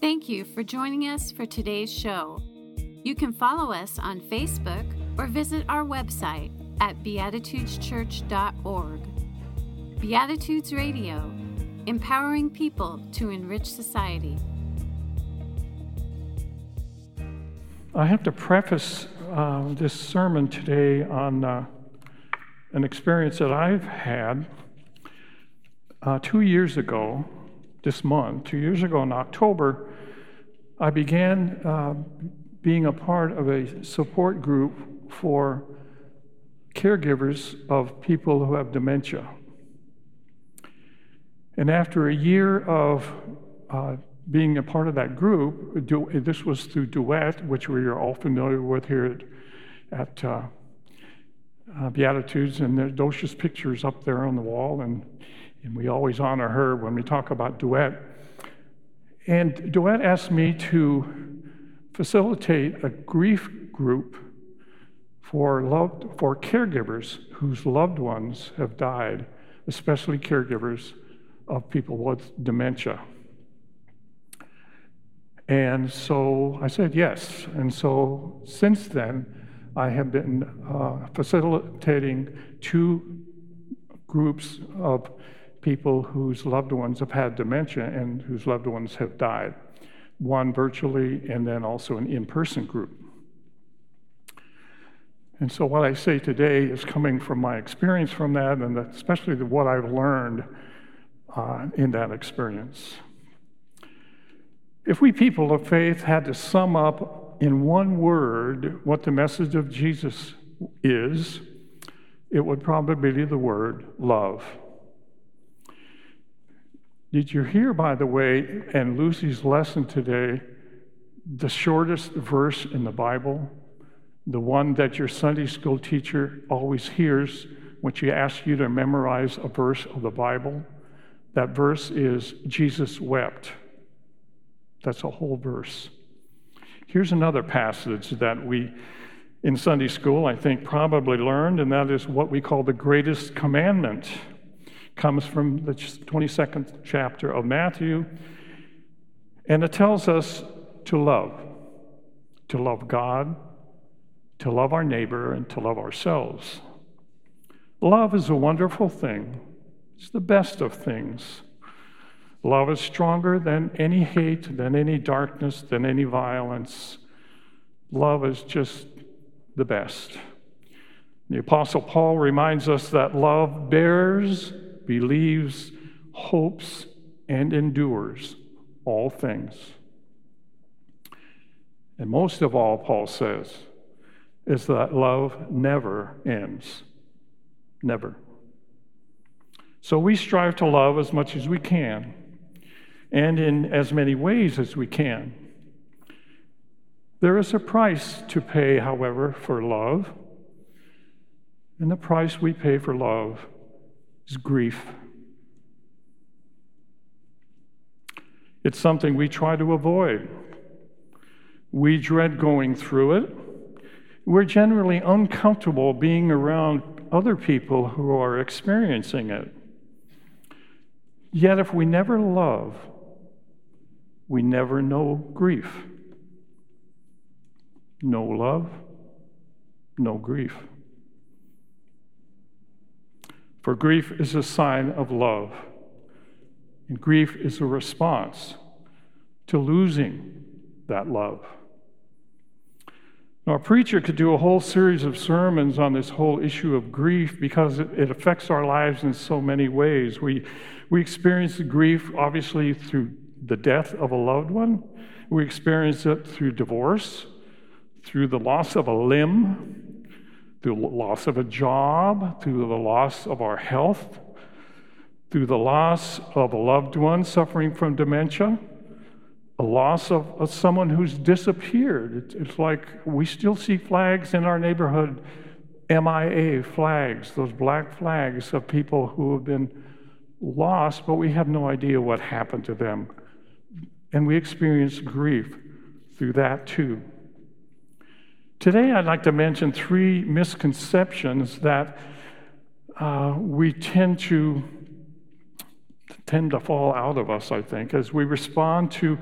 Thank you for joining us for today's show. You can follow us on Facebook or visit our website at beatitudeschurch.org. Beatitudes Radio, empowering people to enrich society. I have to preface uh, this sermon today on uh, an experience that I've had uh, two years ago, this month, two years ago in October. I began uh, being a part of a support group for caregivers of people who have dementia. And after a year of uh, being a part of that group, du- this was through Duet, which we are all familiar with here at, at uh, uh, Beatitudes, and there's Dosha's pictures up there on the wall, and, and we always honor her when we talk about Duet. And Duet asked me to facilitate a grief group for, loved, for caregivers whose loved ones have died, especially caregivers of people with dementia. And so I said yes. And so since then, I have been uh, facilitating two groups of people whose loved ones have had dementia and whose loved ones have died. One virtually, and then also an in person group. And so, what I say today is coming from my experience from that, and especially what I've learned uh, in that experience. If we people of faith had to sum up in one word what the message of Jesus is, it would probably be the word love. Did you hear, by the way, and Lucy's lesson today, the shortest verse in the Bible? The one that your Sunday school teacher always hears when she asks you to memorize a verse of the Bible? That verse is Jesus wept. That's a whole verse. Here's another passage that we in Sunday school, I think, probably learned, and that is what we call the greatest commandment. Comes from the 22nd chapter of Matthew, and it tells us to love, to love God, to love our neighbor, and to love ourselves. Love is a wonderful thing, it's the best of things. Love is stronger than any hate, than any darkness, than any violence. Love is just the best. The Apostle Paul reminds us that love bears, believes, hopes, and endures all things. And most of all, Paul says, is that love never ends. Never. So we strive to love as much as we can and in as many ways as we can. There is a price to pay, however, for love. And the price we pay for love is grief. It's something we try to avoid. We dread going through it. We're generally uncomfortable being around other people who are experiencing it. Yet, if we never love, we never know grief. No love, no grief. For grief is a sign of love, and grief is a response to losing that love. Now, a preacher could do a whole series of sermons on this whole issue of grief because it, it affects our lives in so many ways. We, we experience grief, obviously, through the death of a loved one. We experience it through divorce, through the loss of a limb, through the loss of a job, through the loss of our health, through the loss of a loved one suffering from dementia, a loss of, of someone who's disappeared. it's like we still see flags in our neighborhood, MIA flags, those black flags of people who have been lost, but we have no idea what happened to them. And we experience grief through that too. Today, I'd like to mention three misconceptions that uh, we tend to tend to fall out of us, I think, as we respond to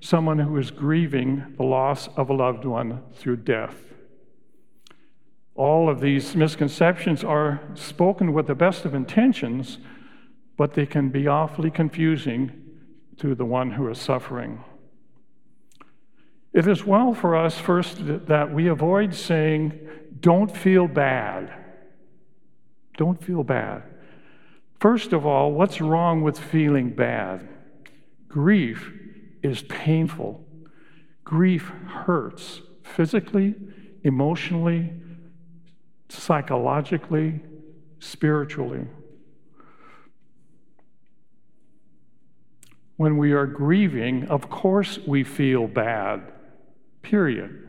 someone who is grieving the loss of a loved one through death. All of these misconceptions are spoken with the best of intentions, but they can be awfully confusing to the one who is suffering. It is well for us, first, that we avoid saying, don't feel bad. Don't feel bad. First of all, what's wrong with feeling bad? Grief is painful. Grief hurts physically, emotionally, psychologically, spiritually. When we are grieving, of course we feel bad, period.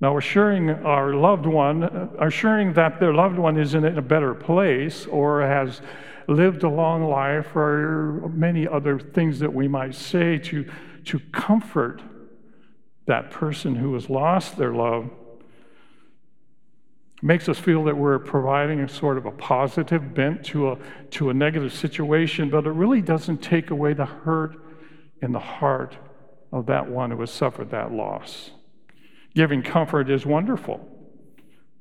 Now, assuring our loved one, assuring that their loved one is in a better place or has lived a long life or many other things that we might say to, to comfort that person who has lost their love makes us feel that we're providing a sort of a positive bent to a, to a negative situation, but it really doesn't take away the hurt in the heart of that one who has suffered that loss. Giving comfort is wonderful.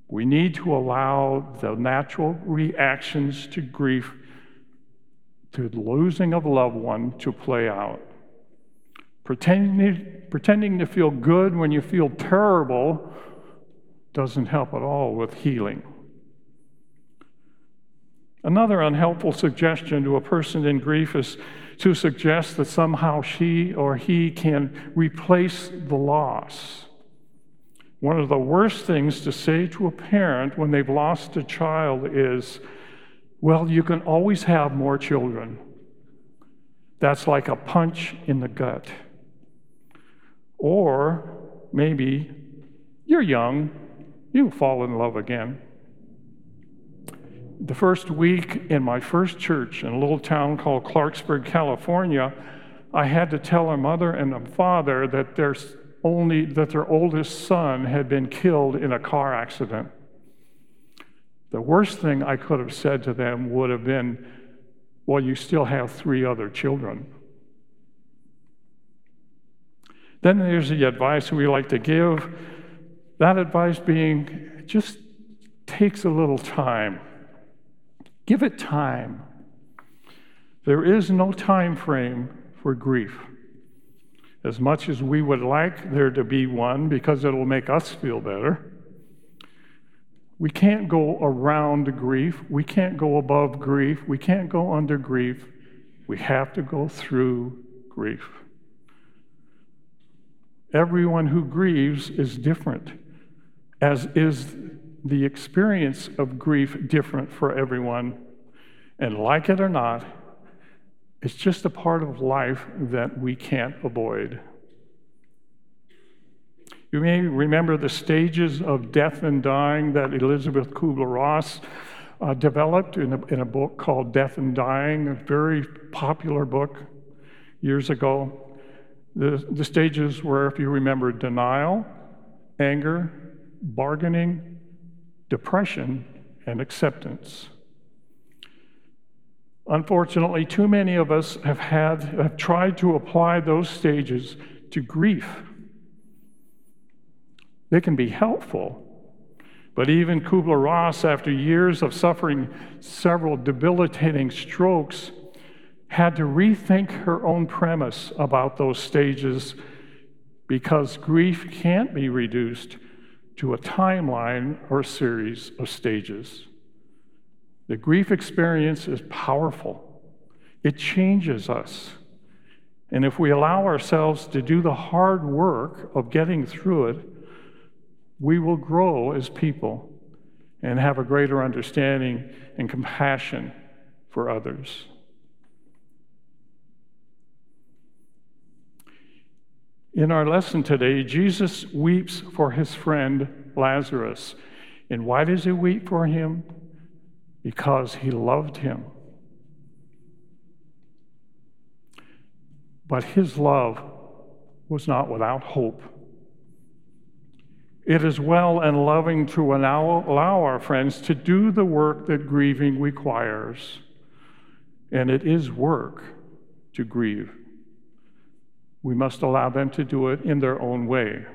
We need to allow the natural reactions to grief, to the losing of a loved one, to play out. Pretending, pretending to feel good when you feel terrible doesn't help at all with healing. Another unhelpful suggestion to a person in grief is to suggest that somehow she or he can replace the loss. One of the worst things to say to a parent when they've lost a child is, Well, you can always have more children. That's like a punch in the gut. Or maybe you're young, you fall in love again. The first week in my first church in a little town called Clarksburg, California, I had to tell a mother and a father that there's only that their oldest son had been killed in a car accident. The worst thing I could have said to them would have been, Well, you still have three other children. Then there's the advice we like to give. That advice being just takes a little time. Give it time. There is no time frame for grief as much as we would like there to be one because it'll make us feel better. We can't go around grief. We can't go above grief. We can't go under grief. We have to go through grief. Everyone who grieves is different, as is the experience of grief different for everyone. And like it or not, it's just a part of life that we can't avoid. You may remember the stages of death and dying that Elisabeth Kubler Ross uh, developed in a, in a book called Death and Dying, a very popular book years ago. The, the stages were, if you remember, denial, anger, bargaining, depression, and acceptance. Unfortunately, too many of us have had have tried to apply those stages to grief. They can be helpful, but even Kubler Ross, after years of suffering several debilitating strokes, had to rethink her own premise about those stages because grief can't be reduced to a timeline or series of stages. The grief experience is powerful, it changes us. And if we allow ourselves to do the hard work of getting through it, we will grow as people and have a greater understanding and compassion for others. In our lesson today, Jesus weeps for his friend Lazarus. And why does he weep for him? because he loved him. But his love was not without hope. It is well and loving to allow, allow our friends to do the work that grieving requires. and it is work to grieve. We must allow them to do it in their own way.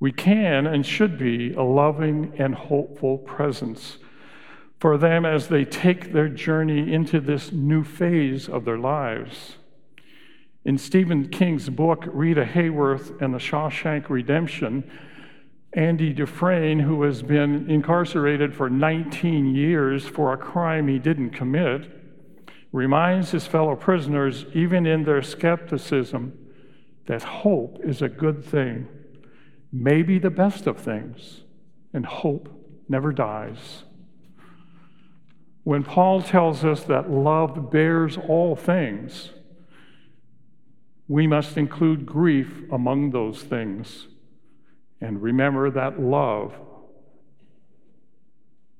We can and should be a loving and hopeful presence for them as they take their journey into this new phase of their lives. In Stephen King's book, Rita Hayworth and the Shawshank Redemption, Andy Dufresne, who has been incarcerated for 19 years for a crime he didn't commit, reminds his fellow prisoners, even in their skepticism, that hope is a good thing, maybe the best of things, and hope never dies. When Paul tells us that love bears all things, we must include grief among those things and remember that love,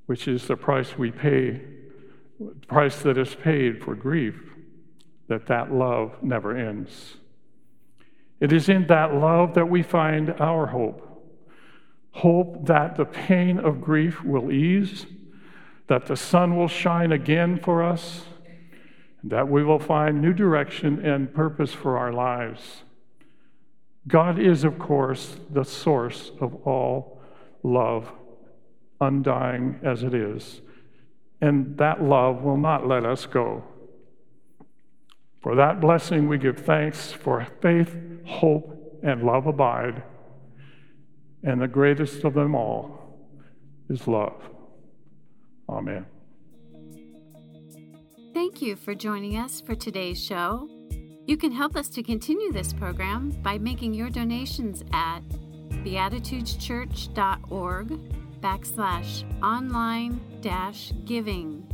which is the price we pay, price that is paid for grief, that that love never ends. It is in that love that we find our hope. Hope that the pain of grief will ease, that the sun will shine again for us, that we will find new direction and purpose for our lives. God is, of course, the source of all love, undying as it is, and that love will not let us go. For that blessing, we give thanks for faith, hope, and love abide. And the greatest of them all is love. Amen. Thank you for joining us for today's show. You can help us to continue this program by making your donations at beatitudeschurch.org backslash online dash giving.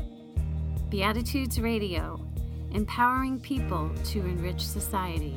Beatitudes Radio, empowering people to enrich society.